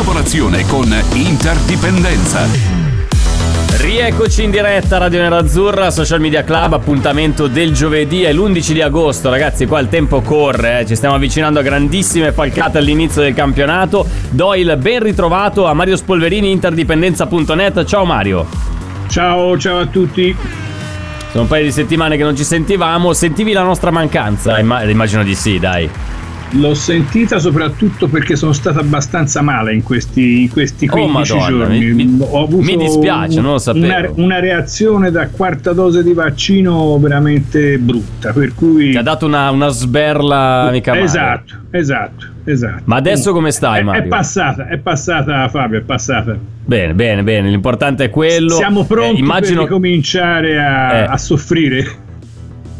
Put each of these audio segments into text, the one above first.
Collaborazione con Interdipendenza. Rieccoci in diretta Radio Nerazzurra, Social Media Club, appuntamento del giovedì, è l'11 di agosto, ragazzi, qua il tempo corre, eh. ci stiamo avvicinando a grandissime falcate all'inizio del campionato. Do il ben ritrovato a Mario Spolverini, interdipendenza.net. Ciao Mario. Ciao, ciao a tutti. Sono un paio di settimane che non ci sentivamo, sentivi la nostra mancanza? Imma- immagino di sì, dai. L'ho sentita soprattutto perché sono stata abbastanza male in questi, in questi 15 oh, Madonna, giorni. Mi, mi, dispiace, un, non lo sapevo. Una, una, reazione da quarta dose di vaccino veramente brutta. Per cui... Ti ha dato una, una sberla mica male. Esatto, esatto, esatto. Ma adesso come stai, è, Mario? È passata, è passata, Fabio, è passata. Bene, bene, bene. L'importante è quello. Siamo pronti eh, immagino... per cominciare a, Eh. a soffrire.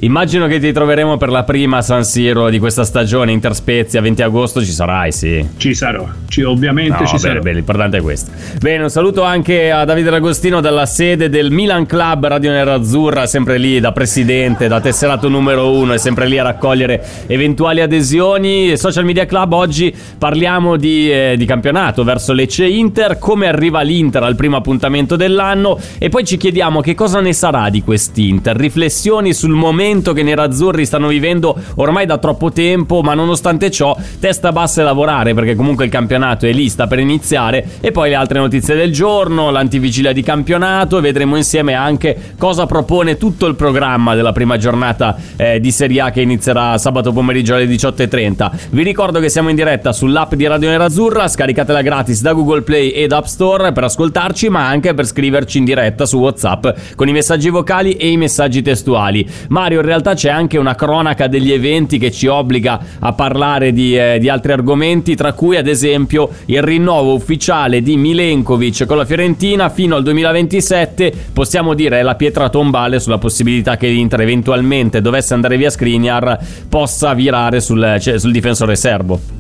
Immagino che ti troveremo per la prima San Siro di questa stagione Interspezia 20 agosto ci sarai, sì. Ci sarò, ci, ovviamente No, ci bene, sarò. bene, l'importante è questo. Bene, un saluto anche a Davide D'Agostino dalla sede del Milan Club Radio Nerazzurra, sempre lì da presidente, da tesserato numero uno, è sempre lì a raccogliere eventuali adesioni. Social Media Club, oggi parliamo di, eh, di campionato verso Lecce Inter, come arriva l'Inter al primo appuntamento dell'anno e poi ci chiediamo che cosa ne sarà di quest'Inter, riflessioni sul momento che i nerazzurri stanno vivendo ormai da troppo tempo, ma nonostante ciò testa bassa e lavorare perché comunque il campionato è lì, sta per iniziare e poi le altre notizie del giorno, l'antivigilia di campionato e vedremo insieme anche cosa propone tutto il programma della prima giornata eh, di Serie A che inizierà sabato pomeriggio alle 18.30. Vi ricordo che siamo in diretta sull'app di Radio Nerazzurra, scaricatela gratis da Google Play ed App Store per ascoltarci ma anche per scriverci in diretta su WhatsApp con i messaggi vocali e i messaggi testuali. Mario, in realtà c'è anche una cronaca degli eventi che ci obbliga a parlare di, eh, di altri argomenti, tra cui ad esempio il rinnovo ufficiale di Milenkovic con la Fiorentina fino al 2027. Possiamo dire è la pietra tombale sulla possibilità che l'Inter eventualmente dovesse andare via Skriniar possa virare sul, cioè, sul difensore serbo.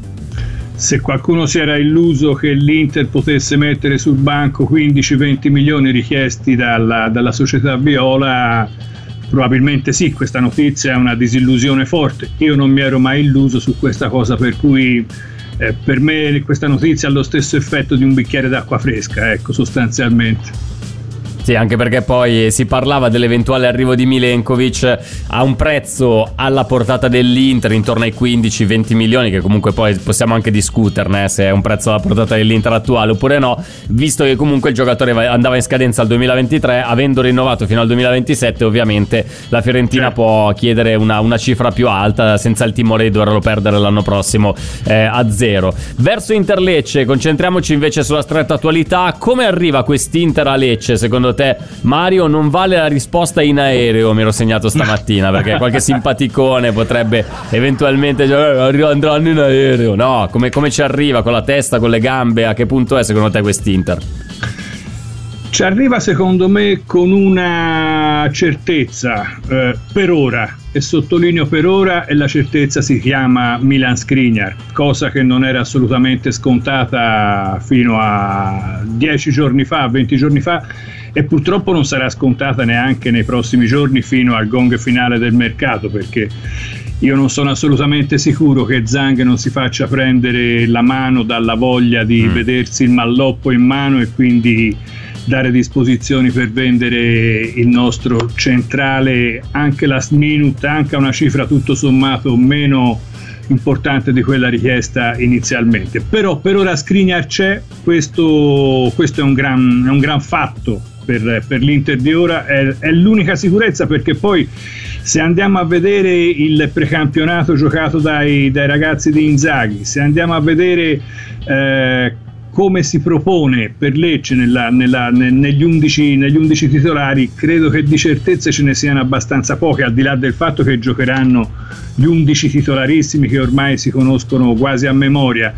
Se qualcuno si era illuso che l'Inter potesse mettere sul banco 15-20 milioni richiesti dalla, dalla società viola, probabilmente sì, questa notizia è una disillusione forte. Io non mi ero mai illuso su questa cosa, per cui eh, per me questa notizia ha lo stesso effetto di un bicchiere d'acqua fresca, ecco, sostanzialmente. Sì, anche perché poi si parlava dell'eventuale arrivo di Milenkovic a un prezzo alla portata dell'Inter intorno ai 15-20 milioni, che comunque poi possiamo anche discuterne eh, se è un prezzo alla portata dell'Inter attuale oppure no, visto che comunque il giocatore va- andava in scadenza al 2023, avendo rinnovato fino al 2027 ovviamente la Fiorentina Certo. può chiedere una, una cifra più alta senza il timore di doverlo perdere l'anno prossimo eh, a zero. Verso Inter Lecce, concentriamoci invece sulla stretta attualità, come arriva quest'Inter a Lecce secondo te Mario? Non vale la risposta in aereo, mi ero segnato stamattina perché qualche simpaticone potrebbe eventualmente dire "Eh, andranno in aereo. No, come, come ci arriva con la testa, con le gambe? A che punto è secondo te quest'Inter? Ci arriva secondo me con una certezza eh, per ora, e sottolineo per ora, e la certezza si chiama Milan Skriniar, cosa che non era assolutamente scontata fino a 10 giorni fa, 20 giorni fa, e purtroppo non sarà scontata neanche nei prossimi giorni fino al gong finale del mercato, perché io non sono assolutamente sicuro che Zang non si faccia prendere la mano dalla voglia di Mm. vedersi il malloppo in mano e quindi dare disposizioni per vendere il nostro centrale anche last minute, anche a una cifra tutto sommato meno importante di quella richiesta inizialmente. Però per ora Skriniar c'è, questo, questo è, un gran, è un gran fatto per, per l'Inter di ora, è, è l'unica sicurezza perché poi se andiamo a vedere il precampionato giocato dai, dai ragazzi di Inzaghi, se andiamo a vedere eh, come si propone per Lecce nella- nella- ne- negli, 11, negli 11 titolari, credo che di certezze ce ne siano abbastanza poche, al di là del fatto che giocheranno gli 11 titolarissimi che ormai si conoscono quasi a memoria.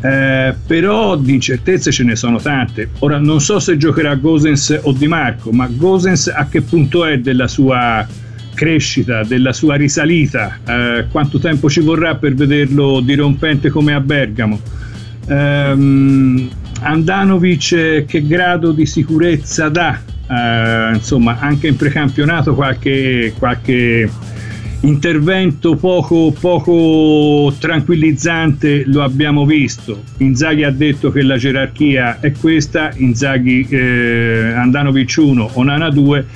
Eh, però di incertezze ce ne sono tante. Ora non so se giocherà Gosens o Di Marco, ma Gosens a che punto è della sua crescita, della sua risalita? Eh, quanto tempo ci vorrà per vederlo dirompente come a Bergamo? Um, Andanovic che grado di sicurezza dà? Uh, insomma, anche in precampionato qualche, qualche intervento poco, poco, tranquillizzante lo abbiamo visto. Inzaghi ha detto che la gerarchia è questa, Inzaghi eh, Andanovic 1, Onana 2.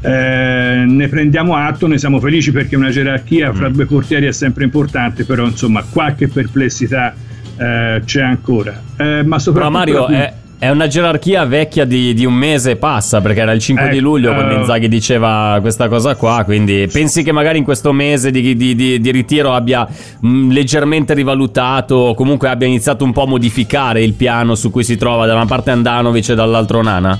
Eh, ne prendiamo atto, ne siamo felici perché una gerarchia fra mm. due portieri è sempre importante, però insomma qualche perplessità eh, c'è ancora. Eh, ma soprattutto Però Mario è, è, una gerarchia vecchia di, di, un mese e passa, perché era il 5 ecco, di luglio quando uh, Inzaghi diceva questa cosa qua, quindi pensi che magari in questo mese di, di, di ritiro abbia mh, mm, leggermente rivalutato o comunque abbia iniziato un po' a modificare il piano su cui si trova da una parte Andanovic e dall'altro Nana?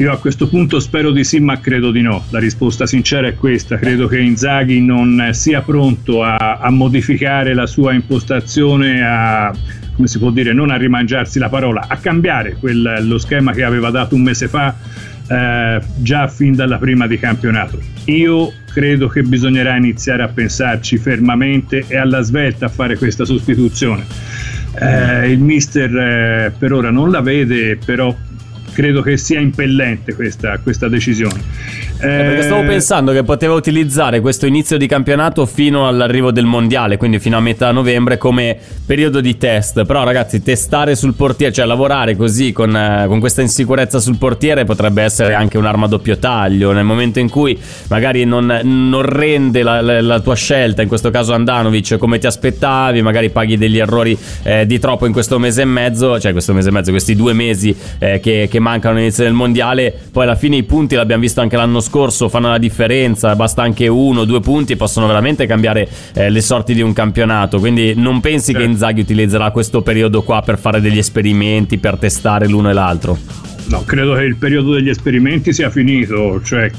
Io a questo punto spero di sì, ma credo di no. La risposta sincera è questa. Credo che Inzaghi non sia pronto a, a modificare la sua impostazione, a, come si può dire, non a rimangiarsi la parola, a cambiare quel, lo schema che aveva dato un mese fa, eh, già fin dalla prima di campionato. Io credo che bisognerà iniziare a pensarci fermamente e alla svelta a fare questa sostituzione. Eh, il mister eh, per ora non la vede, però credo che sia impellente questa, questa decisione. Eh, perché stavo pensando che poteva utilizzare questo inizio di campionato fino all'arrivo del mondiale, quindi fino a metà novembre, come periodo di test. Però, ragazzi, testare sul portiere, cioè lavorare così con, eh, con questa insicurezza sul portiere, potrebbe essere anche un'arma a doppio taglio. Nel momento in cui magari non, non rende la, la, la, tua scelta, in questo caso Andanovic, come ti aspettavi, magari paghi degli errori eh, di troppo in questo mese e mezzo, cioè questo mese e mezzo, questi due mesi eh, che, che mancano all'inizio del mondiale. Poi alla fine i punti l'abbiamo visto anche l'anno scorso, fanno la differenza, basta anche uno, due punti e possono veramente cambiare eh, le sorti di un campionato. Quindi non pensi che Inzaghi utilizzerà questo periodo qua per fare degli esperimenti, per testare l'uno e l'altro? No, credo che il periodo degli esperimenti sia finito, cioè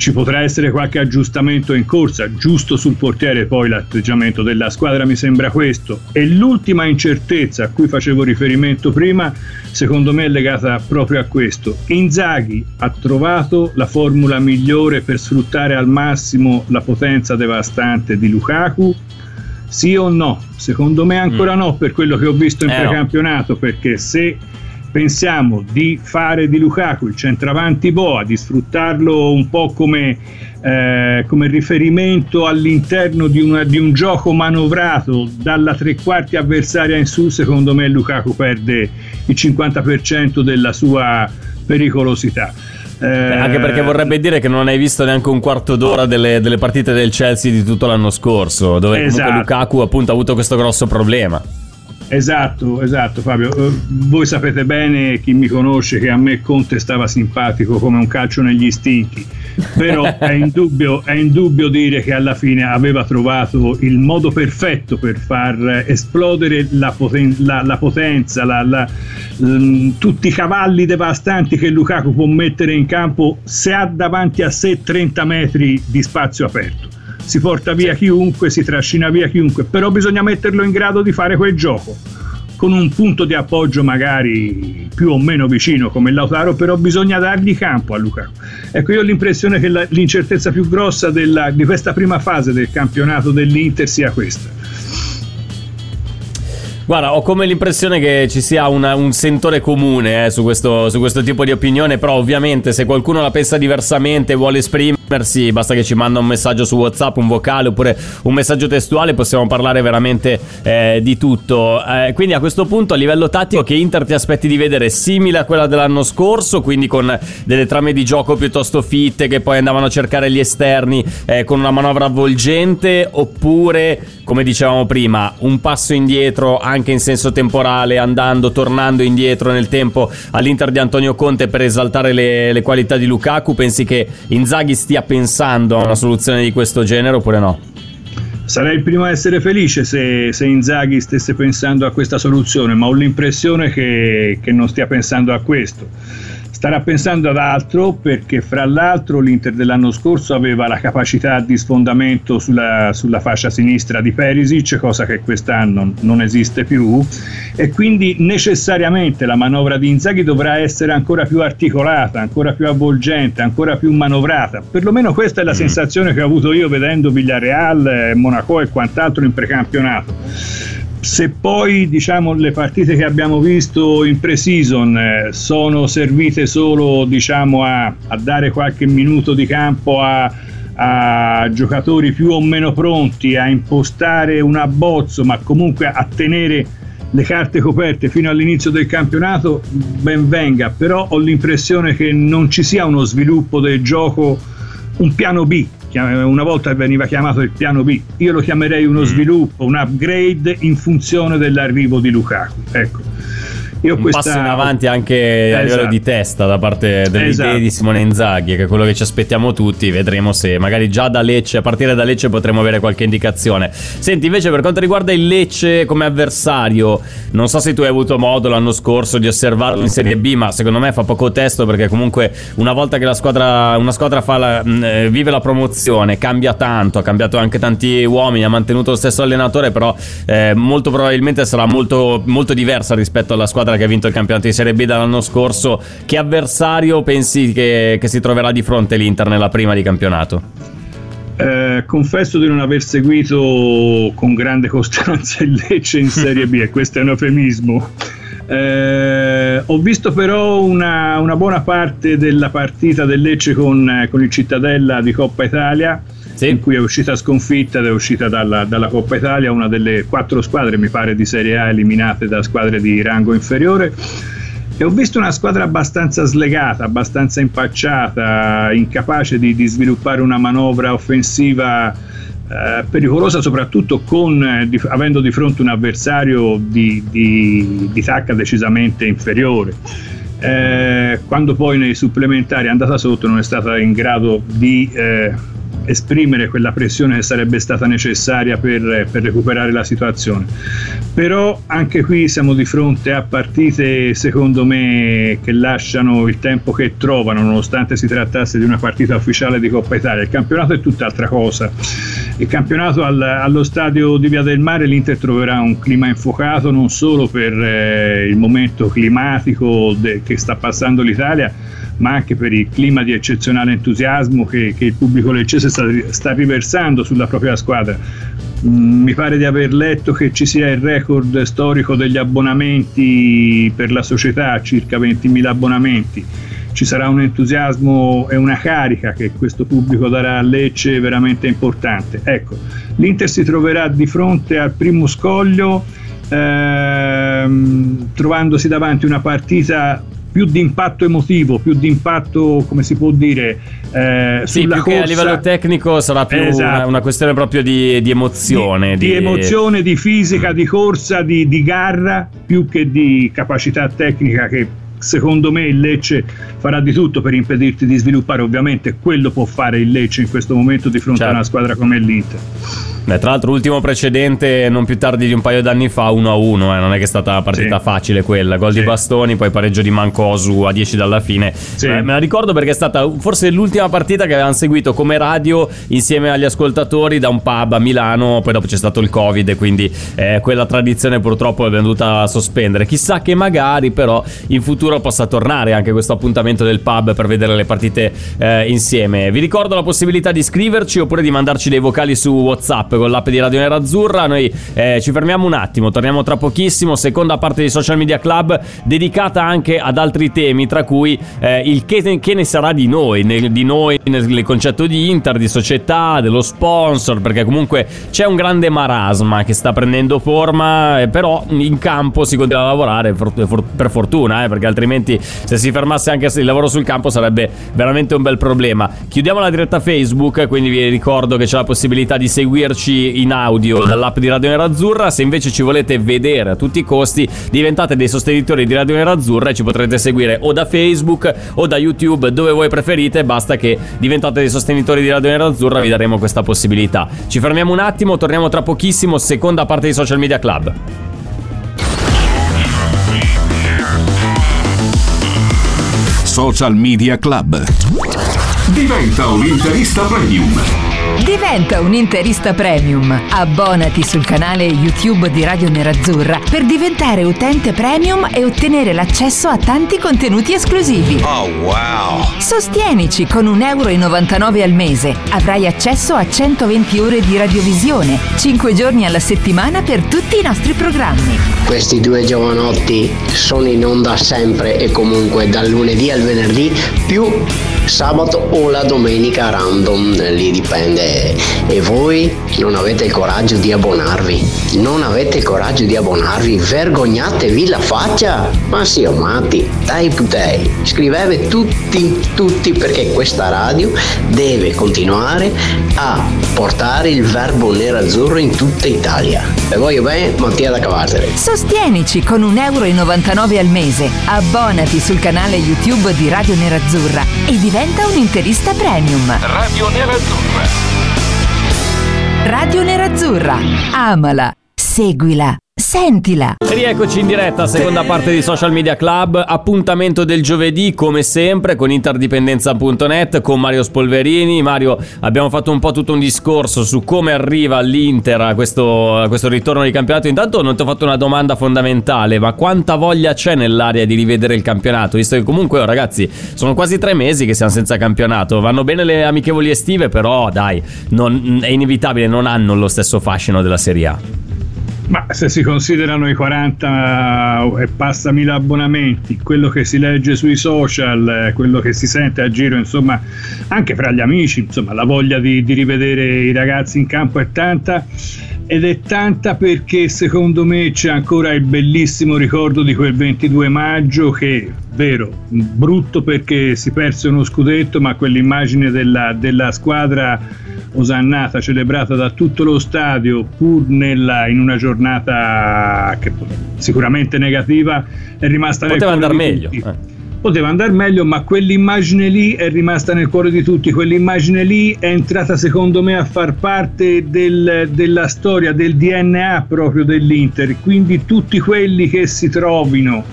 ci potrà essere qualche aggiustamento in corsa, giusto sul portiere poi l'atteggiamento della squadra mi sembra questo. E l'ultima incertezza a cui facevo riferimento prima, secondo me è legata proprio a questo. Inzaghi ha trovato la formula migliore per sfruttare al massimo la potenza devastante di Lukaku? Sì o no? Secondo me ancora mm. no per quello che ho visto in eh precampionato, perché se pensiamo di fare di Lukaku il centravanti boa, di sfruttarlo un po' come, eh, come riferimento all'interno di, una, di, un gioco manovrato dalla tre quarti avversaria in su, secondo me Lukaku perde il 50% della sua pericolosità. Eh, anche perché vorrebbe dire che non hai visto neanche un quarto d'ora delle, delle partite del Chelsea di tutto l'anno scorso, dove esatto. Lukaku appunto ha avuto questo grosso problema. Esatto, esatto Fabio. Eh, voi sapete bene, chi mi conosce, che a me Conte stava simpatico come un calcio negli istinti, però è indubbio, è indubbio dire che alla fine aveva trovato il modo perfetto per far esplodere la, poten- la, la potenza, la, l- tutti i cavalli devastanti che Lukaku può mettere in campo se ha davanti a sé 30 metri di spazio aperto si porta via chiunque, si trascina via chiunque, però bisogna metterlo in grado di fare quel gioco con un punto di appoggio magari più o meno vicino come Lautaro, però bisogna dargli campo a Lukaku. Ecco, io ho l'impressione che la, l'incertezza più grossa della, di questa prima fase del campionato dell'Inter sia questa. Guarda, ho come l'impressione che ci sia una, un sentore comune eh, su, questo, su questo tipo di opinione, però ovviamente se qualcuno la pensa diversamente e vuole esprimere basta che ci manda un messaggio su WhatsApp, un vocale oppure un messaggio testuale, possiamo parlare veramente eh, di tutto. Eh, quindi a questo punto a livello tattico che Inter ti aspetti di vedere simile a quella dell'anno scorso, quindi con delle trame di gioco piuttosto fitte che poi andavano a cercare gli esterni eh, con una manovra avvolgente oppure come dicevamo prima, un passo indietro anche in senso temporale, andando, tornando indietro nel tempo all'Inter di Antonio Conte per esaltare le, le qualità di Lukaku, pensi che Inzaghi stia stia pensando a una soluzione di questo genere oppure no? Sarei il primo a essere felice se, se Inzaghi stesse pensando a questa soluzione, ma ho l'impressione che, che non stia pensando a questo starà pensando ad altro perché fra l'altro l'Inter dell'anno scorso aveva la capacità di sfondamento sulla, sulla fascia sinistra di Perisic, cosa che quest'anno non esiste più e quindi necessariamente la manovra di Inzaghi dovrà essere ancora più articolata, ancora più avvolgente, ancora più manovrata. Perlomeno questa è la mm. sensazione che ho avuto io vedendo Villarreal, Monaco e quant'altro in precampionato se poi diciamo, le partite che abbiamo visto in pre-season eh, sono servite solo diciamo, a, a, dare qualche minuto di campo a, a, giocatori più o meno pronti, a impostare un abbozzo, ma comunque a tenere le carte coperte fino all'inizio del campionato, ben venga, però ho l'impressione che non ci sia uno sviluppo del gioco, un piano B, una volta veniva chiamato il piano B, io lo chiamerei uno mm. sviluppo, un upgrade in funzione dell'arrivo di Lukaku. Ecco. Io un questa... passo in avanti anche esatto. a livello di testa da parte delle esatto. idee di Simone Inzaghi, che è quello che ci aspettiamo tutti. Vedremo se magari già da Lecce, a partire da Lecce, potremo avere qualche indicazione. Senti, invece, per quanto riguarda il Lecce come avversario, non so se tu hai avuto modo l'anno scorso di osservarlo in Serie B, ma secondo me fa poco testo perché comunque una volta che la squadra, una squadra la, eh, vive la promozione, cambia tanto, ha cambiato anche tanti uomini, ha mantenuto lo stesso allenatore, però eh, molto probabilmente sarà molto, molto diversa rispetto alla squadra squadra che ha vinto il campionato di Serie B dall'anno scorso. Che avversario pensi che, che si troverà di fronte l'Inter nella prima di campionato? Eh, confesso di non aver seguito con grande costanza il Lecce in Serie B e questo è un eufemismo. Eh, ho visto però una, una, buona parte della partita del Lecce con, con il Cittadella di Coppa Italia sì. in cui è uscita sconfitta ed è uscita dalla, dalla, Coppa Italia, una delle quattro squadre, mi pare, di Serie A eliminate da squadre di rango inferiore. E ho visto una squadra abbastanza slegata, abbastanza impacciata, incapace di, di sviluppare una manovra offensiva eh, pericolosa, soprattutto con, eh, di, avendo di fronte un avversario di, di, di tacca decisamente inferiore. Eh, quando poi nei supplementari è andata sotto non è stata in grado di eh, esprimere quella pressione che sarebbe stata necessaria per, per, recuperare la situazione. Però anche qui siamo di fronte a partite secondo me che lasciano il tempo che trovano nonostante si trattasse di una partita ufficiale di Coppa Italia. Il campionato è tutt'altra cosa. Il campionato al, allo stadio di Via del Mare l'Inter troverà un clima infuocato non solo per eh, il momento climatico de, che sta passando l'Italia, ma anche per il clima di eccezionale entusiasmo che, che il pubblico leccese sta, sta, riversando sulla propria squadra. Mm, mi pare di aver letto che ci sia il record storico degli abbonamenti per la società, circa 20.000 abbonamenti. Ci sarà un entusiasmo e una carica che questo pubblico darà a Lecce veramente importante. Ecco, l'Inter si troverà di fronte al primo scoglio ehm, trovandosi davanti una partita più di impatto emotivo, più di impatto, come si può dire, eh, sì, più corsa. che a livello tecnico sarà più esatto. una, una, questione proprio di, di emozione. Di, di... di, emozione, di fisica, di corsa, di, di garra, più che di capacità tecnica che secondo me il Lecce farà di tutto per impedirti di sviluppare, ovviamente quello può fare il Lecce in questo momento di fronte certo. a una squadra come l'Inter. Beh, tra l'altro, ultimo precedente non più tardi di un paio d'anni fa, 1-1. Eh, non è che è stata una partita sì. facile quella. Gol sì. di bastoni, poi pareggio di Mancosu a 10 dalla fine. Sì. Eh, me la ricordo perché è stata forse l'ultima partita che avevamo seguito come radio insieme agli ascoltatori da un pub a Milano. Poi dopo c'è stato il Covid, e quindi eh, quella tradizione purtroppo è venuta a sospendere. Chissà che magari, però, in futuro possa tornare anche questo appuntamento del pub per vedere le partite eh, insieme. Vi ricordo la possibilità di iscriverci oppure di mandarci dei vocali su WhatsApp con l'app di Radio Nera Azzurra. Noi eh, ci fermiamo un attimo, torniamo tra pochissimo. Seconda parte di Social Media Club dedicata anche ad altri temi, tra cui eh, il che, che, ne sarà di noi, nel, di noi nel concetto di Inter, di società, dello sponsor, perché comunque c'è un grande marasma che sta prendendo forma, eh, però in campo si continua a lavorare for, for, per fortuna, eh, perché altrimenti se si fermasse anche il lavoro sul campo sarebbe veramente un bel problema. Chiudiamo la diretta Facebook, quindi vi ricordo che c'è la possibilità di seguirci ascoltarci in audio dall'app di Radio Nerazzurra. Se invece ci volete vedere a tutti i costi, diventate dei sostenitori di Radio Nerazzurra e ci potrete seguire o da Facebook o da YouTube, dove voi preferite. Basta che diventate dei sostenitori di Radio Nerazzurra, vi daremo questa possibilità. Ci fermiamo un attimo, torniamo tra pochissimo. Seconda parte di Social Media Club. Social Media Club. Diventa un interista premium Diventa un interista premium. Abbonati sul canale YouTube di Radio Nerazzurra per diventare utente premium e ottenere l'accesso a tanti contenuti esclusivi. Oh wow! Sostienici con 1,99 euro al mese. Avrai accesso a 120 ore di radiovisione, 5 giorni alla settimana per tutti i nostri programmi. Questi due giovanotti sono in onda sempre e comunque dal lunedì al venerdì più sabato o la domenica random, lì dipende. E voi non avete il coraggio di abbonarvi? Non avete il coraggio di abbonarvi? Vergognatevi la faccia! Ma sì, o matti, dai putei, scrivete tutti, tutti perché questa radio deve continuare a portare il verbo nero-azzurro in tutta Italia. E voglio bene, Mattia da Cavatere. Sostienici con 1,99 euro al mese. Abbonati sul canale YouTube di Radio Nerazzurra e diventa diventa un interista premium. Radio Nerazzurra. Radio Nerazzurra. Amala. Seguila. Sentila. Rieccoci in diretta, seconda parte di Social Media Club. Appuntamento del giovedì, come sempre, con interdipendenza.net, con Mario Spolverini. Mario, abbiamo fatto un po' tutto un discorso su come arriva l'Inter a questo, a questo ritorno di campionato. Intanto non ti ho fatto una domanda fondamentale, ma quanta voglia c'è nell'area di rivedere il campionato? Visto che comunque, oh, ragazzi, sono quasi tre mesi che siamo senza campionato. Vanno bene le amichevoli estive, però dai, non, è inevitabile, non hanno lo stesso fascino della Serie A. Ma se si considerano i 40 e passa mila abbonamenti, quello che si legge sui social, quello che si sente a giro, insomma, anche fra gli amici, insomma, la voglia di, di rivedere i ragazzi in campo è tanta ed è tanta perché secondo me c'è ancora il bellissimo ricordo di quel 22 maggio che, vero, brutto perché si perse uno scudetto, ma quell'immagine della, della squadra osannata celebrata da tutto lo stadio pur nella, in una giornata che sicuramente negativa è rimasta poteva andare meglio eh. poteva andare meglio ma quell'immagine lì è rimasta nel cuore di tutti. Quell'immagine lì è entrata secondo me a far parte del, della storia del DNA proprio dell'Inter. Quindi tutti quelli che si trovino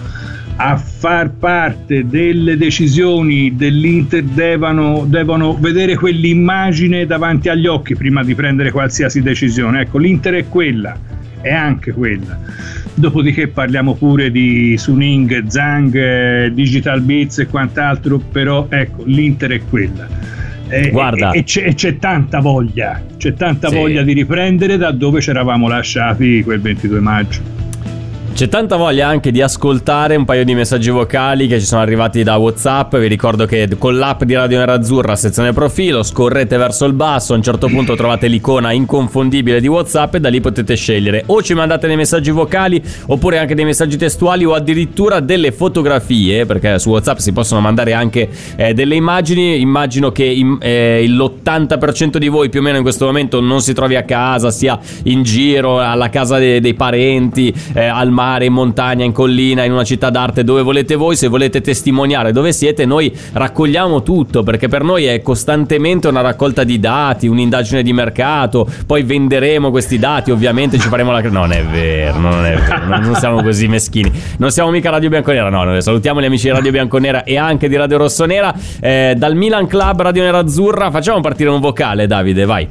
a far parte delle decisioni dell'Inter devono, devono, vedere quell'immagine davanti agli occhi prima di prendere qualsiasi decisione. Ecco, l'Inter è quella, è anche quella. Dopodiché parliamo pure di Suning, Zang, Digital Beats e quant'altro, però ecco, l'Inter è quella. E, Guarda. E, e, c'è, e, c'è, tanta voglia, c'è tanta sì. voglia di riprendere da dove ci eravamo lasciati quel 22 maggio. C'è tanta voglia anche di ascoltare un paio di messaggi vocali che ci sono arrivati da WhatsApp. Vi ricordo che con l'app di Radio Nerazzurra, sezione profilo, scorrete verso il basso. A un certo punto trovate l'icona inconfondibile di WhatsApp e da lì potete scegliere. O ci mandate dei messaggi vocali, oppure anche dei messaggi testuali, o addirittura delle fotografie. Perché su WhatsApp si possono mandare anche eh, delle immagini. Immagino che in, eh, l'80% di voi più o meno in questo momento non si trovi a casa, sia in giro, alla casa de- dei parenti, eh, al mare mare, in montagna, in collina, in una città d'arte, dove volete voi, se volete testimoniare dove siete, noi raccogliamo tutto perché per noi è costantemente una raccolta di dati, un'indagine di mercato, poi venderemo questi dati, ovviamente ci faremo la... Non è vero, non è vero, non siamo così meschini. Non siamo mica Radio Bianconera, no, noi salutiamo gli amici di Radio Bianconera e anche di Radio Rossonera. Eh, dal Milan Club Radio Nera Azzurra facciamo partire un vocale, Davide, vai.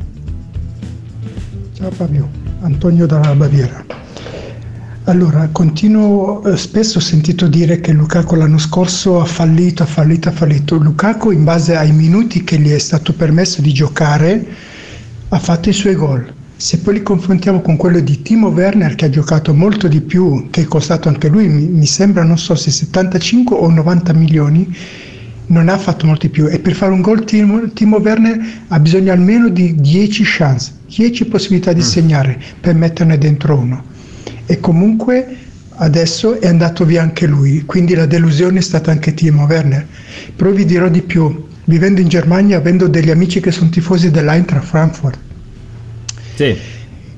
Ciao Fabio, Antonio dalla Baviera. Allora, continuo, eh, spesso ho sentito dire che Lukaku l'anno scorso ha fallito, ha fallito, ha fallito. Lukaku in base ai minuti che gli è stato permesso di giocare ha fatto i suoi gol. Se poi li confrontiamo con quello di Timo Werner che ha giocato molto di più, che è costato anche lui, mi, sembra non so se 75 o 90 milioni, non ha fatto molti più e per fare un gol Timo, Timo Werner ha bisogno almeno di 10 chance, 10 possibilità di mm. segnare per metterne dentro uno e comunque adesso è andato via anche lui, quindi la delusione è stata anche Timo Werner. Però vi dirò di più, vivendo in Germania, avendo degli amici che sono tifosi dell'Eintracht Frankfurt. Sì.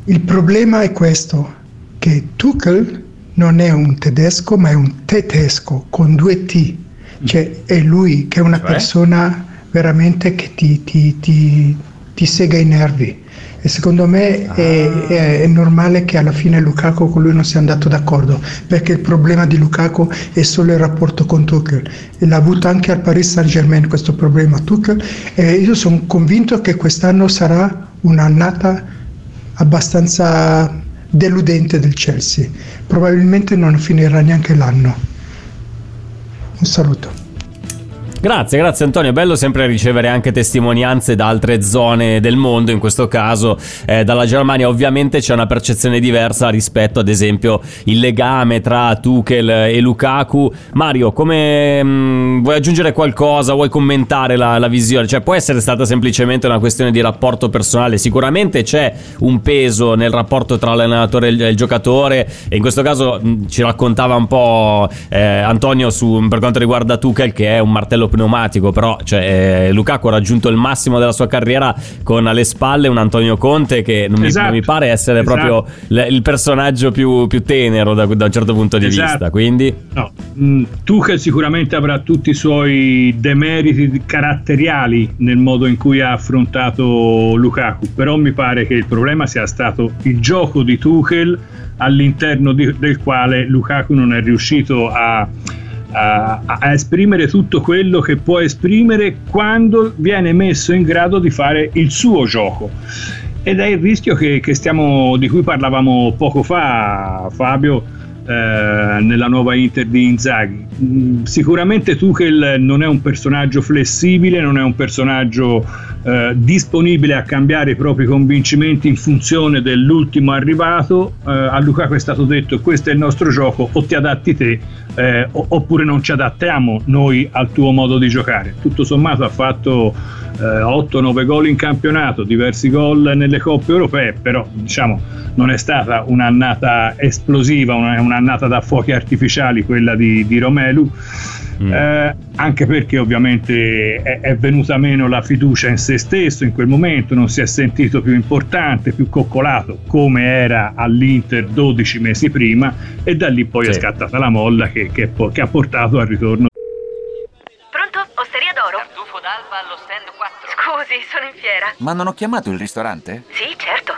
Il problema è questo, che Tuchel non è un tedesco, ma è un tedesco con due T. Cioè è lui che è una cioè? persona veramente che ti, ti, ti ti sega i nervi. E secondo me ah. è, è, è, normale che alla fine Lukaku con lui non sia andato d'accordo, perché il problema di Lukaku è solo il rapporto con Tuchel. E l'ha avuto anche al Paris Saint Germain questo problema Tuchel. E io sono convinto che quest'anno sarà un'annata abbastanza deludente del Chelsea. Probabilmente non finirà neanche l'anno. Un saluto. Grazie, grazie Antonio. Bello sempre ricevere anche testimonianze da altre zone del mondo, in questo caso eh, dalla Germania. Ovviamente c'è una percezione diversa rispetto ad esempio il legame tra Tuchel e Lukaku. Mario, come mh, mm, vuoi aggiungere qualcosa? Vuoi commentare la, la, visione? Cioè può essere stata semplicemente una questione di rapporto personale. Sicuramente c'è un peso nel rapporto tra l'allenatore e il, il giocatore e in questo caso mh, mm, ci raccontava un po' eh, Antonio su, per quanto riguarda Tuchel che è un martello pneumatico, però cioè, eh, Lukaku ha raggiunto il massimo della sua carriera con alle spalle un Antonio Conte che non, esatto. mi, non mi, pare essere esatto. proprio l- il personaggio più, più tenero da, da, un certo punto di esatto. vista. Quindi... No. Mm, Tuchel sicuramente avrà tutti i suoi demeriti caratteriali nel modo in cui ha affrontato Lukaku, però mi pare che il problema sia stato il gioco di Tuchel all'interno di, del quale Lukaku non è riuscito a a, a, esprimere tutto quello che può esprimere quando viene messo in grado di fare il suo gioco. Ed è il rischio che, che stiamo, di cui parlavamo poco fa, Fabio, nella nuova Inter di Inzaghi. Mm, sicuramente Tuchel non è un personaggio flessibile, non è un personaggio eh, disponibile a cambiare i propri convincimenti in funzione dell'ultimo arrivato. Eh, a Lukaku è stato detto questo è il nostro gioco, o ti adatti te eh, oppure non ci adattiamo noi al tuo modo di giocare. Tutto sommato ha fatto eh, 8-9 gol in campionato, diversi gol nelle coppe europee, però diciamo non è stata un'annata esplosiva, un'annata da fuochi artificiali quella di, di Romelu. Mm. Eh, anche perché ovviamente è, è, venuta meno la fiducia in se stesso in quel momento, non si è sentito più importante, più coccolato come era all'Inter 12 mesi prima e da lì poi sì. è scattata la molla che, che, che ha portato al ritorno d'alba allo stand 4. Scusi, sono in fiera. Ma non ho chiamato il ristorante? Sì, certo.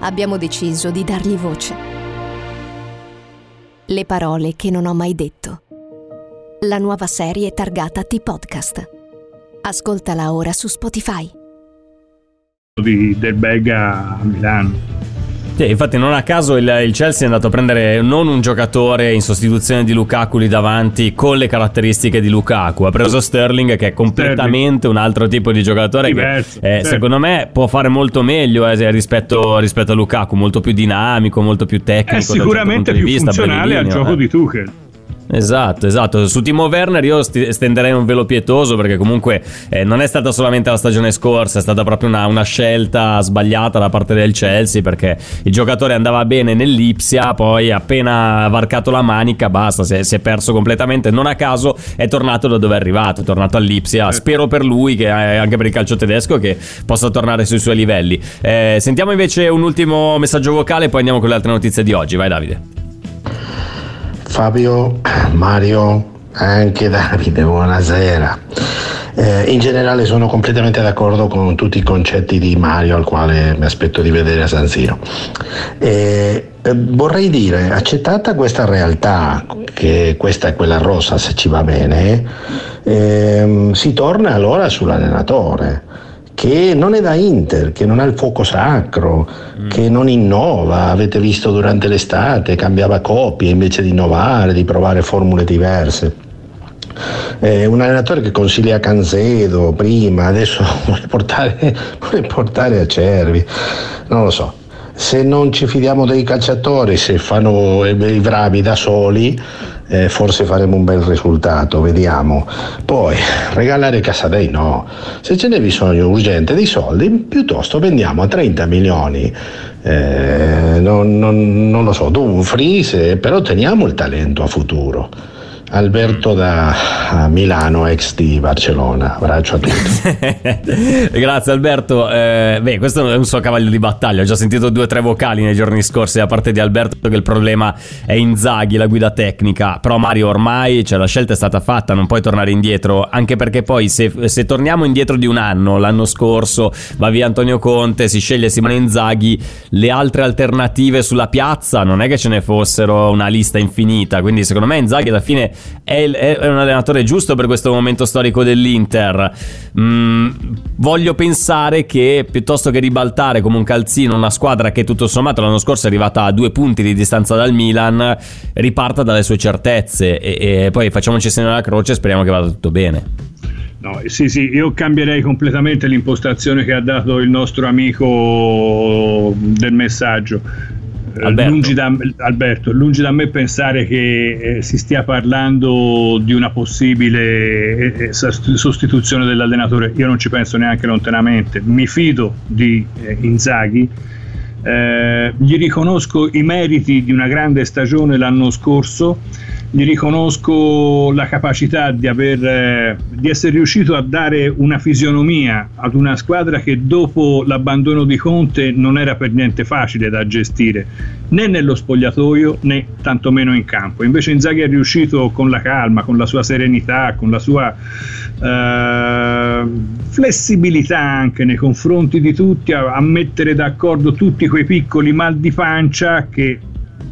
abbiamo deciso di dargli voce. Le parole che non ho mai detto. La nuova serie targata T-Podcast. Ascoltala ora su Spotify. Di, del Bega a Milano. Sì, infatti non a caso il, il, Chelsea è andato a prendere non un giocatore in sostituzione di Lukaku lì davanti con le caratteristiche di Lukaku, ha preso Sterling che è completamente un altro tipo di giocatore Diverso, che eh, certo. secondo me può fare molto meglio eh, rispetto, rispetto, a Lukaku, molto più dinamico, molto più tecnico. È sicuramente certo più vista, funzionale al gioco eh. di Tuchel. Esatto, esatto. Su Timo Werner io st- stenderei un velo pietoso perché comunque eh, non è stata solamente la stagione scorsa, è stata proprio una, una, scelta sbagliata da parte del Chelsea perché il giocatore andava bene nell'Ipsia, poi appena varcato la manica basta, si è, si è perso completamente. Non a caso è tornato da dove è arrivato, è tornato all'Ipsia. Spero per lui, che anche per il calcio tedesco, che possa tornare sui suoi livelli. Eh, sentiamo invece un ultimo messaggio vocale e poi andiamo con le altre notizie di oggi. Vai Davide. Fabio, Mario, anche Davide, buonasera. Eh, in generale sono completamente d'accordo con tutti i concetti di Mario al quale mi aspetto di vedere a San Siro. Eh, vorrei dire, accettata questa realtà, che questa è quella rossa se ci va bene, eh, si torna allora sull'allenatore che non è da Inter, che non ha il fuoco sacro, mm. che non innova, avete visto durante l'estate, cambiava coppie invece di innovare, di provare formule diverse. Eh, un allenatore che consiglia Canzedo prima, adesso vuole portare, vuole portare a Cervi, non lo so. Se non ci fidiamo dei calciatori, se fanno i bravi da soli, eh, forse faremo un bel risultato, vediamo. Poi regalare Casadei no, se ce n'è bisogno urgente di soldi, piuttosto vendiamo a 30 milioni. Eh, non, non, non, lo so, Dumfries, eh, però teniamo il talento a futuro. Alberto da Milano, ex di Barcellona. Abbraccio a tutti. Grazie Alberto. Eh, beh, questo è un suo cavallo di battaglia. Ho già sentito due o tre vocali nei giorni scorsi da parte di Alberto che il problema è Inzaghi, la guida tecnica. Però Mario ormai cioè, la scelta è stata fatta, non puoi tornare indietro. Anche perché poi se, se torniamo indietro di un anno, l'anno scorso va via Antonio Conte, si sceglie Simone Inzaghi, le altre alternative sulla piazza non è che ce ne fossero una lista infinita. Quindi secondo me Inzaghi alla fine è, è, un allenatore giusto per questo momento storico dell'Inter. Mm, voglio pensare che piuttosto che ribaltare come un calzino una squadra che tutto sommato l'anno scorso è arrivata a due punti di distanza dal Milan, riparta dalle sue certezze e, e poi facciamoci segno la croce e speriamo che vada tutto bene. No, sì, sì, io cambierei completamente l'impostazione che ha dato il nostro amico del messaggio. Alberto. Lungi, da, Alberto, lungi da me pensare che eh, si stia parlando di una possibile eh, eh sostituzione dell'allenatore, io non ci penso neanche lontanamente, mi fido di eh, Inzaghi, eh, gli riconosco i meriti di una grande stagione l'anno scorso gli riconosco la capacità di, aver, eh, di, essere riuscito a dare una fisionomia ad una squadra che dopo l'abbandono di Conte non era per niente facile da gestire né nello spogliatoio né tantomeno in campo. Invece Inzaghi è riuscito con la calma, con la sua serenità, con la sua eh, flessibilità anche nei confronti di tutti, a, a mettere d'accordo tutti quei piccoli mal di pancia che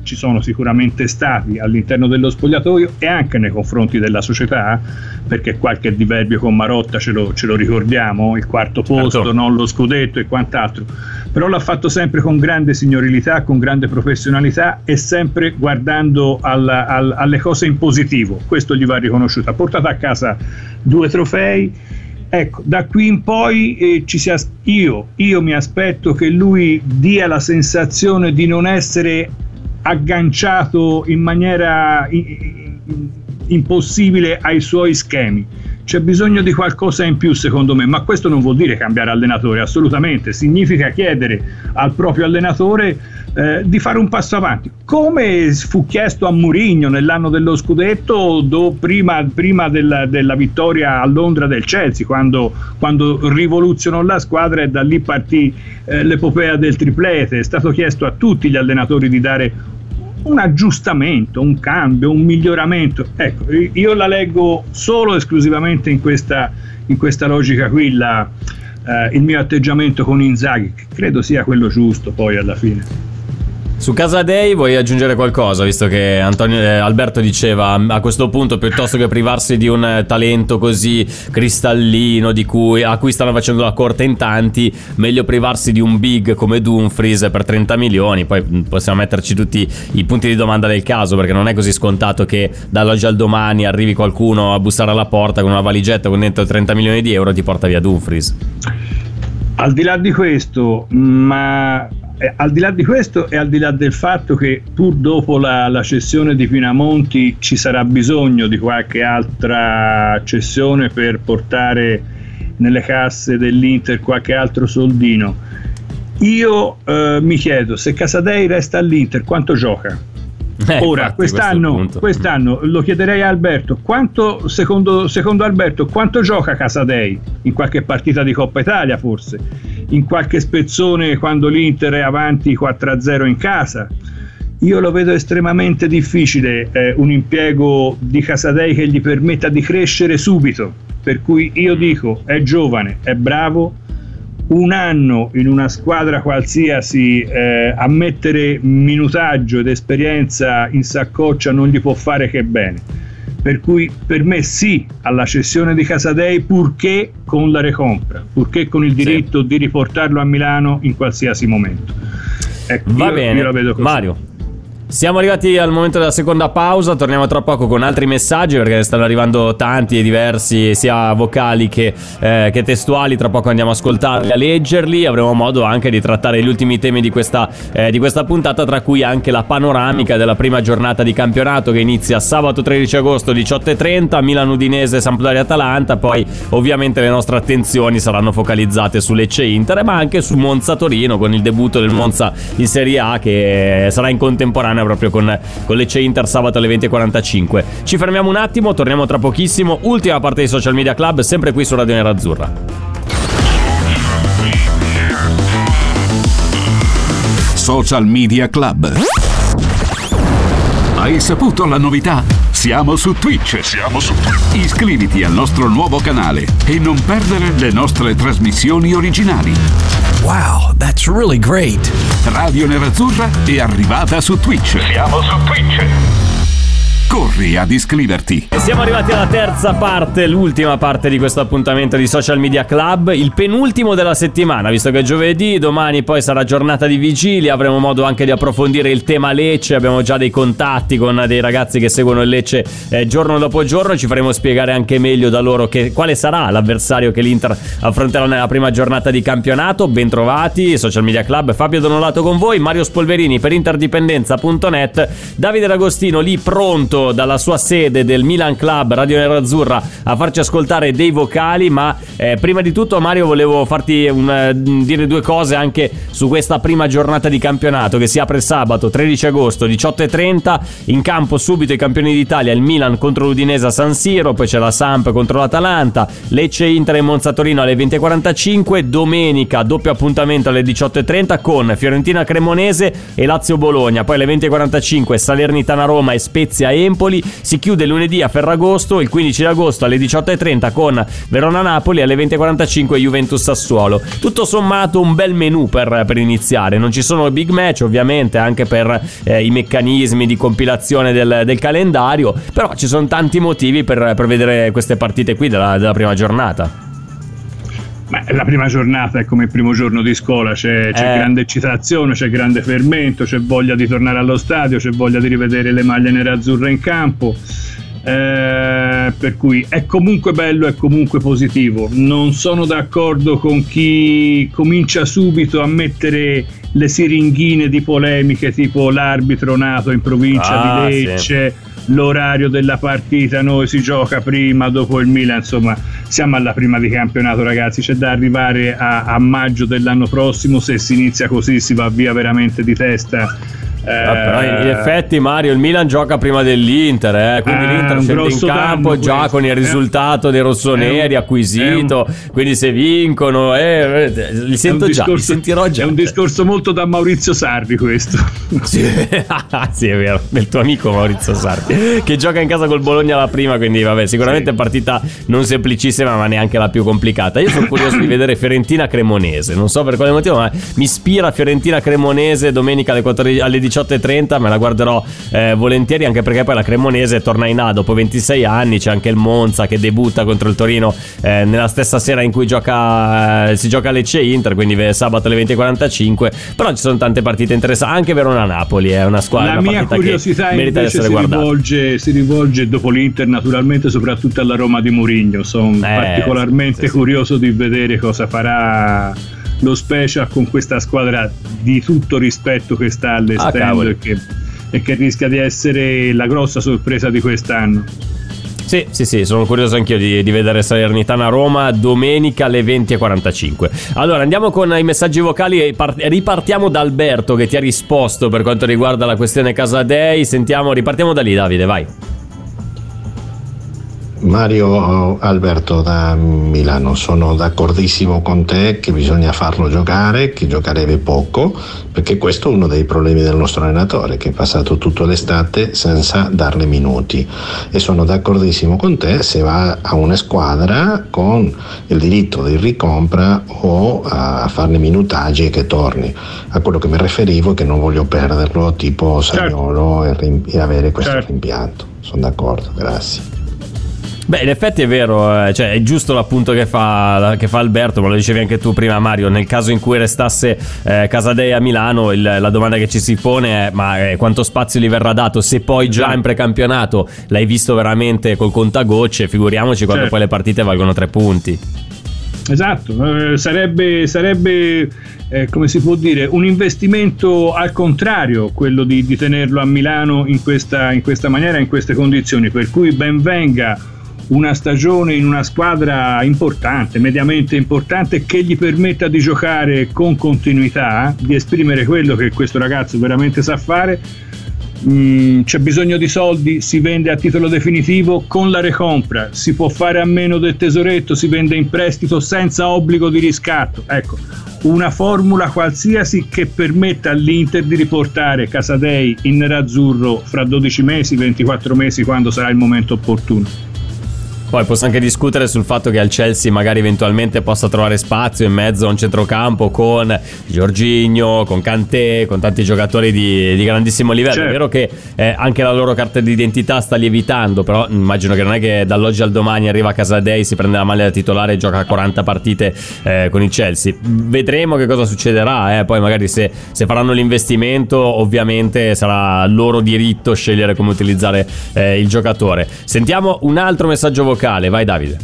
ci sono sicuramente stati all'interno dello spogliatoio e anche nei confronti della società, perché qualche diverbio con Marotta ce lo, ce lo ricordiamo, il quarto certo. posto, certo. non lo scudetto e quant'altro, però l'ha fatto sempre con grande signorilità, con grande professionalità e sempre guardando al, al, alle cose in positivo, questo gli va riconosciuto, ha portato a casa due trofei, Ecco, da qui in poi eh, sia, io, io mi aspetto che lui dia la sensazione di non essere agganciato in maniera impossibile ai suoi schemi. C'è bisogno di qualcosa in più secondo me, ma questo non vuol dire cambiare allenatore, assolutamente, significa chiedere al proprio allenatore eh, di fare un passo avanti, come fu chiesto a Mourinho nell'anno dello scudetto, do, prima, prima della, della, vittoria a Londra del Chelsea, quando, quando rivoluzionò la squadra e da lì partì eh, l'epopea del triplete, è stato chiesto a tutti gli allenatori di dare un aggiustamento, un cambio, un miglioramento. Ecco, io la leggo solo esclusivamente in questa, in questa logica qui, la, eh, il mio atteggiamento con Inzaghi, che credo sia quello giusto poi alla fine. Su Casa Dei vuoi aggiungere qualcosa, visto che Antonio, eh, Alberto diceva a questo punto piuttosto che privarsi di un eh, talento così cristallino cui, a cui stanno facendo la corte in tanti, meglio privarsi di un big come Dumfries per 30 milioni, poi mm, possiamo metterci tutti i punti di domanda del caso perché non è così scontato che dall'oggi al domani arrivi qualcuno a bussare alla porta con una valigetta con dentro 30 milioni di euro e ti porta via Dumfries. Al di là di questo, ma eh, al di là di questo e al di là del fatto che pur dopo la, la, cessione di Pinamonti ci sarà bisogno di qualche altra cessione per portare nelle casse dell'Inter qualche altro soldino, io eh, mi chiedo se Casadei resta all'Inter quanto gioca? Eh, Ora, infatti, quest'anno, quest'anno, lo chiederei a Alberto, quanto, secondo, secondo Alberto, quanto gioca Casadei? In qualche partita di Coppa Italia forse? In qualche spezzone quando l'Inter è avanti 4-0 in casa? Io lo vedo estremamente difficile eh, un impiego di Casadei che gli permetta di crescere subito. Per cui io dico, è giovane, è bravo, un anno in una squadra qualsiasi eh, a mettere minutaggio ed esperienza in saccoccia non gli può fare che bene. Per cui per me sì alla cessione di Casadei purché con la recompra, purché con il diritto sì. di riportarlo a Milano in qualsiasi momento. Ecco, Va io, bene, io Mario. Siamo arrivati al momento della seconda pausa, torniamo tra poco con altri messaggi perché stanno arrivando tanti e diversi, sia vocali che, eh, che testuali, tra poco andiamo a ascoltarli, a leggerli, avremo modo anche di trattare gli ultimi temi di questa, eh, di questa puntata, tra cui anche la panoramica della prima giornata di campionato che inizia sabato 13 agosto 18.30, Milan Udinese, Sampdoria Atalanta, poi ovviamente le nostre attenzioni saranno focalizzate su Lecce Inter, ma anche su Monza Torino con il debutto del Monza in Serie A che sarà in contemporanea proprio con, con Lecce Inter sabato alle 20.45. Ci fermiamo un attimo, torniamo tra pochissimo. Ultima parte di Social Media Club, sempre qui su Radio Nerazzurra. Social Media Club. Hai saputo la novità? Siamo su Twitch. Siamo su Twitch. Iscriviti al nostro nuovo canale e non perdere le nostre trasmissioni originali. Wow, that's really great. Radio Nerazzurra è arrivata su Twitch. Siamo su Twitch. Corri ad iscriverti. E siamo arrivati alla terza parte, l'ultima parte di questo appuntamento di Social Media Club, il penultimo della settimana, visto che è giovedì, domani poi sarà giornata di vigilia, avremo modo anche di approfondire il tema Lecce, abbiamo già dei contatti con dei ragazzi che seguono il Lecce eh, giorno dopo giorno, ci faremo spiegare anche meglio da loro che, quale sarà l'avversario che l'Inter affronterà nella prima giornata di campionato. Bentrovati, Social Media Club, Fabio Donolato con voi, Mario Spolverini per interdipendenza.net, Davide D'Agostino lì pronto dalla sua sede del Milan Club Radio Nerazzurra a farci ascoltare dei vocali, ma eh, prima di tutto Mario volevo farti un, eh, dire due cose anche su questa prima giornata di campionato che si apre sabato 13 agosto 18.30, in campo subito i campioni d'Italia, il Milan contro l'Udinese a San Siro, poi c'è la Samp contro l'Atalanta, Lecce Inter e Monza Torino alle 20.45, domenica doppio appuntamento alle 18.30 con Fiorentina Cremonese e Lazio Bologna, poi alle 20.45 Salernitana Roma e Spezia Empoli Empoli. Si chiude lunedì a Ferragosto, il 15 agosto alle 18.30 con Verona-Napoli, alle 20.45 Juventus-Sassuolo. Tutto sommato un bel menù per, per, iniziare. Non ci sono big match ovviamente anche per eh, i meccanismi di compilazione del, del, calendario, però ci sono tanti motivi per, per vedere queste partite qui della, della prima giornata. Beh, la prima giornata è come il primo giorno di scuola, c'è, c'è eh. grande eccitazione, c'è grande fermento, c'è voglia di tornare allo stadio, c'è voglia di rivedere le maglie nere azzurre in campo. Eh, per cui è comunque bello, è comunque positivo. Non sono d'accordo con chi comincia subito a mettere le siringhine di polemiche tipo l'arbitro nato in provincia ah, di Lecce. Sì l'orario della partita, noi si gioca prima, dopo il Milan, insomma siamo alla prima di campionato ragazzi, c'è da arrivare a, a maggio dell'anno prossimo, se si inizia così si va via veramente di testa Ah, però in effetti Mario il Milan gioca prima dell'Inter eh, quindi ah, l'Inter scende in campo già questo. con il risultato dei rossoneri acquisito un, quindi se vincono eh, eh, li sento discorso, già li sentirò già. è un discorso molto da Maurizio Sarri questo. Sì, sì è vero del tuo amico Maurizio Sarri che gioca in casa col Bologna la prima quindi vabbè sicuramente sì. partita non semplicissima ma neanche la più complicata. Io sono curioso di vedere Fiorentina Cremonese non so per quale motivo ma mi ispira Fiorentina Cremonese domenica alle, 14, alle 18 18.30 me la guarderò eh, volentieri anche perché poi la Cremonese torna in A dopo 26 anni, c'è anche il Monza che debutta contro il Torino eh, nella stessa sera in cui gioca, eh, si gioca Lecce Inter, quindi sabato alle 20.45, però ci sono tante partite interessanti, anche Verona-Napoli è una squadra La una mia curiosità merita di essere si guardata. Rivolge, si rivolge dopo l'Inter naturalmente soprattutto alla Roma di Mourinho, sono eh, particolarmente sì, sì. curioso di vedere cosa farà lo special con questa squadra di tutto rispetto che sta all'esterno ah, e, che, e che rischia di essere la grossa sorpresa di quest'anno. Sì, sì, sì, sono curioso anch'io di, di vedere Salernitana Roma domenica alle 20.45. Allora andiamo con i messaggi vocali e part- ripartiamo da Alberto che ti ha risposto per quanto riguarda la questione Casadei. Sentiamo, ripartiamo da lì Davide, vai. Mario Alberto da Milano, sono d'accordissimo con te che bisogna farlo giocare, che giocherebbe poco, perché questo è uno dei problemi del nostro allenatore, che è passato tutta l'estate senza darle minuti. E sono d'accordissimo con te se va a una squadra con il diritto di ricompra o a farne minutaggi e che torni. A quello che mi riferivo è che non voglio perderlo, tipo Sagnolo, certo. e, rim- e avere questo certo. rimpianto. Sono d'accordo, grazie. Beh, in effetti è vero, eh, cioè è giusto l'appunto che fa, che fa, Alberto, ma lo dicevi anche tu prima Mario, nel caso in cui restasse eh, Casadei a Milano, il, la domanda che ci si pone è ma eh, quanto spazio gli verrà dato? Se poi già esatto. in precampionato l'hai visto veramente col contagocce, figuriamoci quando certo. poi le partite valgono tre punti. Esatto, eh, sarebbe, sarebbe eh, come si può dire, un investimento al contrario quello di, di tenerlo a Milano in questa, in questa maniera, in queste condizioni, per cui ben venga una stagione in una squadra importante, mediamente importante, che gli permetta di giocare con continuità, di esprimere quello che questo ragazzo veramente sa fare. Mm, c'è bisogno di soldi, si vende a titolo definitivo con la recompra, si può fare a meno del tesoretto, si vende in prestito senza obbligo di riscatto. Ecco, una formula qualsiasi che permetta all'Inter di riportare Casadei in nerazzurro fra 12 mesi, 24 mesi, quando sarà il momento opportuno. Poi posso anche discutere sul fatto che al Chelsea magari eventualmente possa trovare spazio in mezzo a un centrocampo con Giorginio, con Kanté, con tanti giocatori di, di grandissimo livello. Certo. È vero che eh, anche la loro carta d'identità sta lievitando, però immagino che non è che dall'oggi al domani arriva a casa Day, si prende la maglia da titolare e gioca 40 partite eh, con il Chelsea. Vedremo che cosa succederà, eh. poi magari se, se, faranno l'investimento ovviamente sarà loro diritto scegliere come utilizzare eh, il giocatore. Sentiamo un altro messaggio vocale vocale. Vai Davide.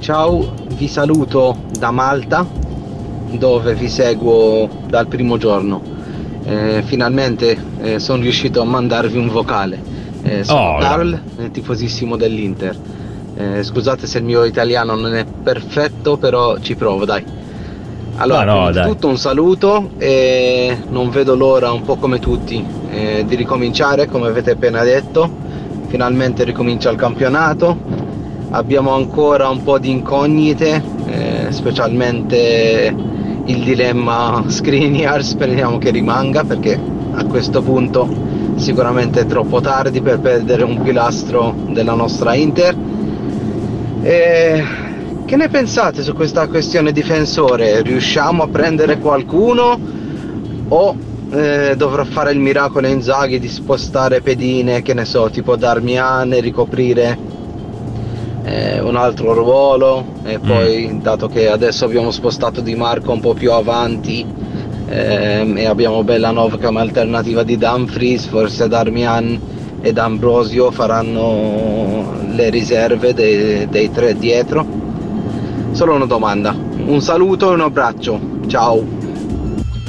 Ciao, vi saluto da Malta dove vi seguo dal primo giorno. Eh, finalmente eh, sono riuscito a mandarvi un vocale. Eh, sono oh, Carl, no. tifosissimo dell'Inter. Eh, scusate se il mio italiano non è perfetto, però ci provo, dai. Allora, no, no, tutto un saluto e non vedo l'ora, un po' come tutti, eh, di ricominciare, come avete appena detto finalmente ricomincia il campionato, abbiamo ancora un po' di incognite, eh, specialmente il dilemma Skriniar, speriamo che rimanga perché a questo punto sicuramente è troppo tardi per perdere un pilastro della nostra Inter. E che ne pensate su questa questione difensore? Riusciamo a prendere qualcuno o eh, dovrò fare il miracolo Inzaghi di spostare pedine, che ne so, tipo Darmian e ricoprire eh, un altro ruolo e mm. poi mm. dato che adesso abbiamo spostato Di Marco un po' più avanti ehm, e abbiamo Bellanov come alternativa di Dumfries, forse Darmian ed Ambrosio faranno le riserve dei, dei tre dietro. Solo una domanda. Un saluto e un abbraccio. Ciao.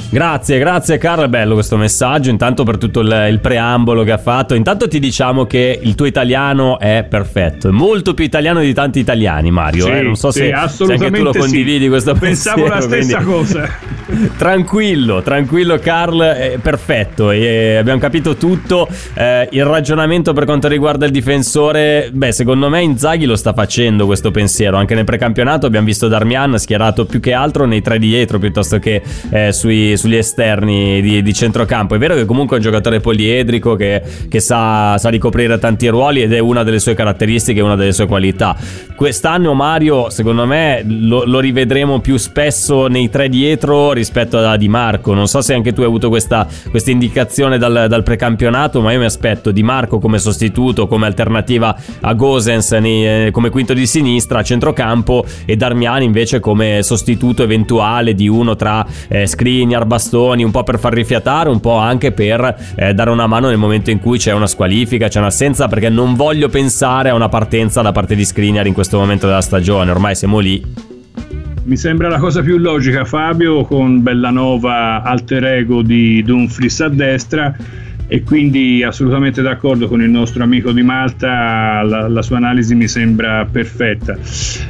Grazie, grazie Carlo, è bello questo messaggio, intanto per tutto il, il, preambolo che ha fatto. Intanto ti diciamo che il tuo italiano è perfetto, è molto più italiano di tanti italiani Mario, sì, eh? non so sì, se, se, anche tu lo condividi sì. questo Pensavo pensiero. la stessa quindi... cosa. tranquillo, tranquillo Carl, è perfetto, e abbiamo capito tutto. Eh, il ragionamento per quanto riguarda il difensore, beh secondo me Inzaghi lo sta facendo questo pensiero, anche nel precampionato abbiamo visto Darmian schierato più che altro nei tre di dietro piuttosto che eh, sui sugli esterni di, di, centrocampo. È vero che comunque è un giocatore poliedrico che, che sa, sa, ricoprire tanti ruoli ed è una delle sue caratteristiche, una delle sue qualità. Quest'anno Mario, secondo me, lo, lo rivedremo più spesso nei tre dietro rispetto a Di Marco. Non so se anche tu hai avuto questa, questa indicazione dal, dal, precampionato, ma io mi aspetto Di Marco come sostituto, come alternativa a Gosens nei, eh, come quinto di sinistra a centrocampo e Darmiani invece come sostituto eventuale di uno tra eh, Skriniar, bastoni, un po' per far rifiatare, un po' anche per eh, dare una mano nel momento in cui c'è una squalifica, c'è un'assenza, perché non voglio pensare a una partenza da parte di Skriniar in questo momento della stagione, ormai siamo lì. Mi sembra la cosa più logica Fabio con Bellanova alter ego di Dumfries a destra e quindi assolutamente d'accordo con il nostro amico di Malta, la, la, sua analisi mi sembra perfetta.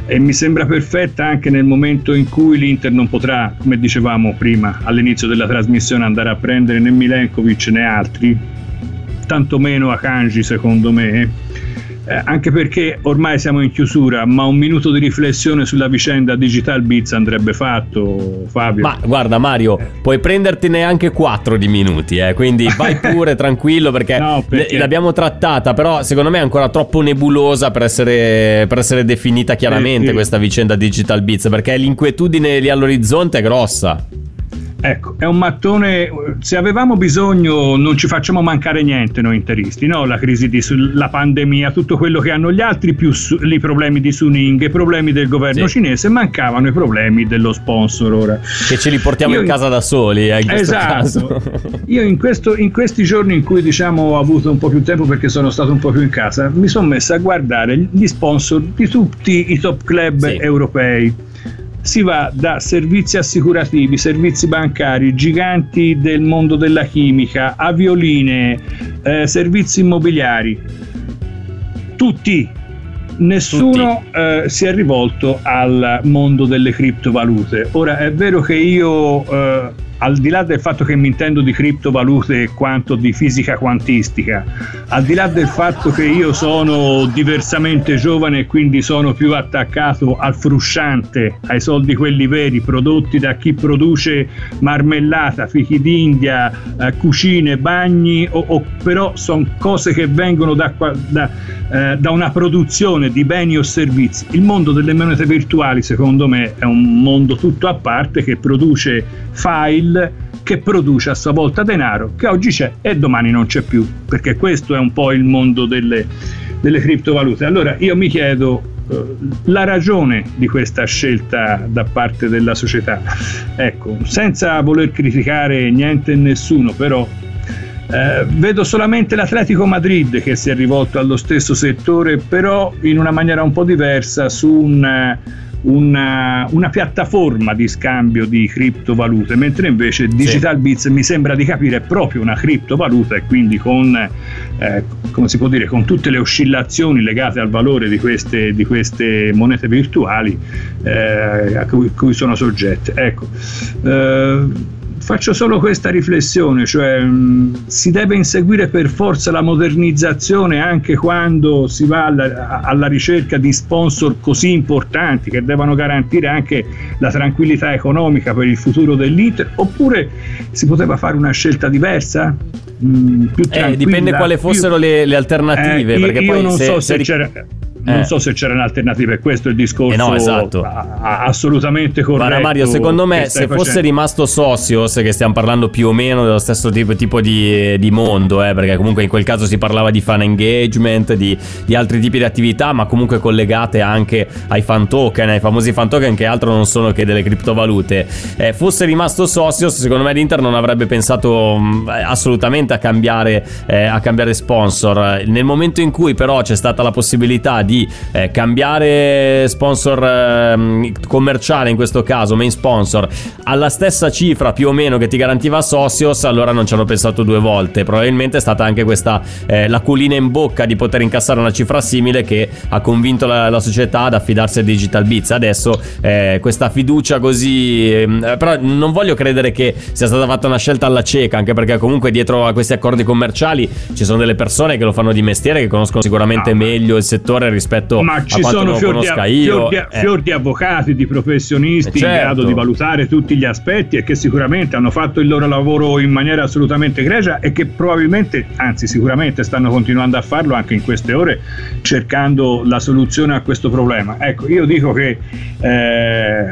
E mi sembra perfetta anche nel momento in cui l'Inter non potrà, come dicevamo prima all'inizio della trasmissione, andare a prendere né Milenkovic né altri, tantomeno Akanji secondo me eh, anche perché ormai siamo in chiusura, ma un minuto di riflessione sulla vicenda Digital Beats andrebbe fatto, Fabio. Ma guarda Mario, puoi prendertene anche 4 di minuti, eh, quindi vai pure tranquillo perché, no, perché, l'abbiamo trattata, però secondo me è ancora troppo nebulosa per essere, per essere definita chiaramente eh, questa vicenda Digital Beats, perché l'inquietudine lì all'orizzonte è grossa. Ecco, è un mattone, se avevamo bisogno non ci facciamo mancare niente noi interisti, no? la crisi di la pandemia, tutto quello che hanno gli altri, più su, i problemi di Suning, i problemi del governo sì. cinese, mancavano i problemi dello sponsor ora. Che ce li portiamo Io in casa da soli, eh, in esatto. Io in, questo, in, questi giorni in cui diciamo ho avuto un po' più tempo perché sono stato un po' più in casa, mi sono messo a guardare gli sponsor di tutti i top club sì. europei si va da servizi assicurativi, servizi bancari, giganti del mondo della chimica, avioline, eh, servizi immobiliari, tutti, nessuno tutti. Eh, si è rivolto al mondo delle criptovalute. Ora è vero che io eh, al di là del fatto che mi intendo di criptovalute quanto di fisica quantistica, al di là del fatto che io sono diversamente giovane e quindi sono più attaccato al frusciante, ai soldi quelli veri prodotti da chi produce marmellata, fichi d'India, eh, cucine, bagni, o, o però sono cose che vengono da, da, eh, da una produzione di beni o servizi. Il mondo delle monete virtuali secondo me è un mondo tutto a parte che produce file PIL che produce a sua volta denaro che oggi c'è e domani non c'è più, perché questo è un po' il mondo delle, delle criptovalute. Allora io mi chiedo eh, la ragione di questa scelta da parte della società. Ecco, senza voler criticare niente e nessuno, però eh, vedo solamente l'Atletico Madrid che si è rivolto allo stesso settore, però in una maniera un po' diversa su un una, una, piattaforma di scambio di criptovalute, mentre invece Digital Bits mi sembra di capire è proprio una criptovaluta e quindi con, eh, come si può dire, con tutte le oscillazioni legate al valore di queste, di queste monete virtuali eh, a cui, cui, sono soggette. Ecco. Eh, faccio solo questa riflessione, cioè mh, mm, si deve inseguire per forza la modernizzazione anche quando si va alla, alla, ricerca di sponsor così importanti che devono garantire anche la tranquillità economica per il futuro dell'Inter, oppure si poteva fare una scelta diversa? Mh, mm, più eh, dipende quale fossero più, le, le, alternative. Eh, perché io, poi non se, so se, se c'era non eh. so se c'erano alternative, questo è il discorso eh no, esatto. assolutamente corretto. Guarda Mario, secondo me se fosse facendo. rimasto Socios, che stiamo parlando più o meno dello stesso tipo, tipo di, di, mondo, eh, perché comunque in quel caso si parlava di fan engagement, di, di, altri tipi di attività, ma comunque collegate anche ai fan token, ai famosi fan token che altro non sono che delle criptovalute. Eh, fosse rimasto Socios, secondo me l'Inter non avrebbe pensato mh, mm, assolutamente a cambiare, eh, a cambiare sponsor. Nel momento in cui però c'è stata la possibilità di di eh, cambiare sponsor eh, commerciale, in questo caso main sponsor, alla stessa cifra più o meno che ti garantiva Socios, allora non ci hanno pensato due volte. Probabilmente è stata anche questa eh, l'aculina in bocca di poter incassare una cifra simile che ha convinto la, la società ad affidarsi a Digital Beats. Adesso eh, questa fiducia così... Ehm, però non voglio credere che sia stata fatta una scelta alla cieca, anche perché comunque dietro a questi accordi commerciali ci sono delle persone che lo fanno di mestiere, che conoscono sicuramente ah, meglio il settore rispetto rispetto Ma ci a sono fior di, fior, di, eh. fior di, avvocati, di professionisti certo. in grado di valutare tutti gli aspetti e che sicuramente hanno fatto il loro lavoro in maniera assolutamente egregia e che probabilmente, anzi sicuramente stanno continuando a farlo anche in queste ore cercando la soluzione a questo problema. Ecco, io dico che eh,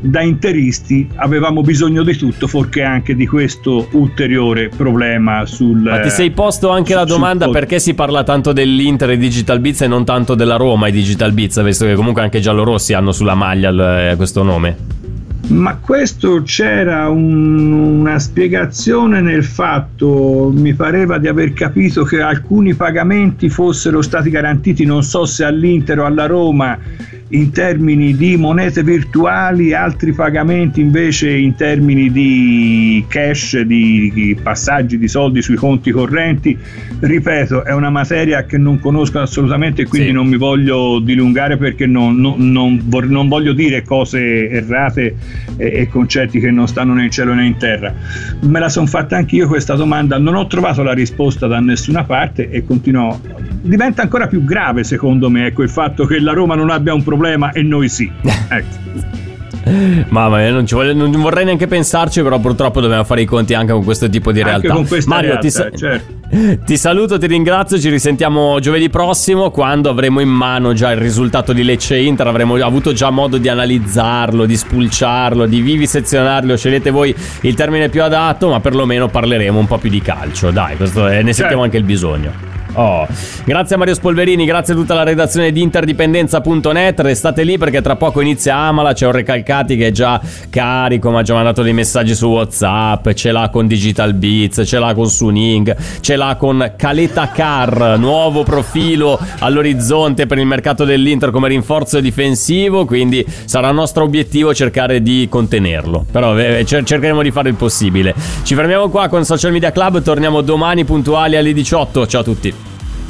da interisti avevamo bisogno di tutto, forché anche di questo ulteriore problema sul... Ma ti sei posto anche la domanda sul, perché si parla tanto dell'Inter e Digital Beats e non tanto della Roma i Digital Beats, visto che comunque anche giallorossi hanno sulla maglia eh, questo nome? Ma questo c'era un, una spiegazione nel fatto, mi pareva di aver capito che alcuni pagamenti fossero stati garantiti, non so se all'Inter o alla Roma, in termini di monete virtuali, altri pagamenti invece in termini di cash, di, passaggi di soldi sui conti correnti. Ripeto, è una materia che non conosco assolutamente e quindi sì. non mi voglio dilungare perché non, non, non, non voglio dire cose errate e, e, concetti che non stanno né in cielo né in terra. Me la sono fatta anch'io questa domanda, non ho trovato la risposta da nessuna parte e continuo. Diventa ancora più grave secondo me ecco, il fatto che la Roma non abbia un problema e noi sì. Ecco. Mamma mia, non, voglio, non, vorrei neanche pensarci, però purtroppo dobbiamo fare i conti anche con questo tipo di realtà. Mario, realtà, ti, sa- certo. Ti saluto, ti ringrazio, ci risentiamo giovedì prossimo quando avremo in mano già il risultato di Lecce Inter, avremo avuto già modo di analizzarlo, di spulciarlo, di vivisezionarlo, scegliete voi il termine più adatto, ma perlomeno parleremo un po' più di calcio, dai, questo, ne sentiamo certo. anche il bisogno. Oh. Grazie a Mario Spolverini, grazie a tutta la redazione di interdipendenza.net. Restate lì perché tra poco inizia Amala. C'è un Recalcati che è già carico, ma ha già mandato dei messaggi su WhatsApp. Ce l'ha con Digital Beats, ce l'ha con Suning, ce l'ha con Caleta Car, nuovo profilo all'orizzonte per il mercato dell'Inter come rinforzo difensivo. Quindi sarà nostro obiettivo cercare di contenerlo. Però eh, cercheremo di fare il possibile. Ci fermiamo qua con Social Media Club. Torniamo domani puntuali alle 18. Ciao a tutti.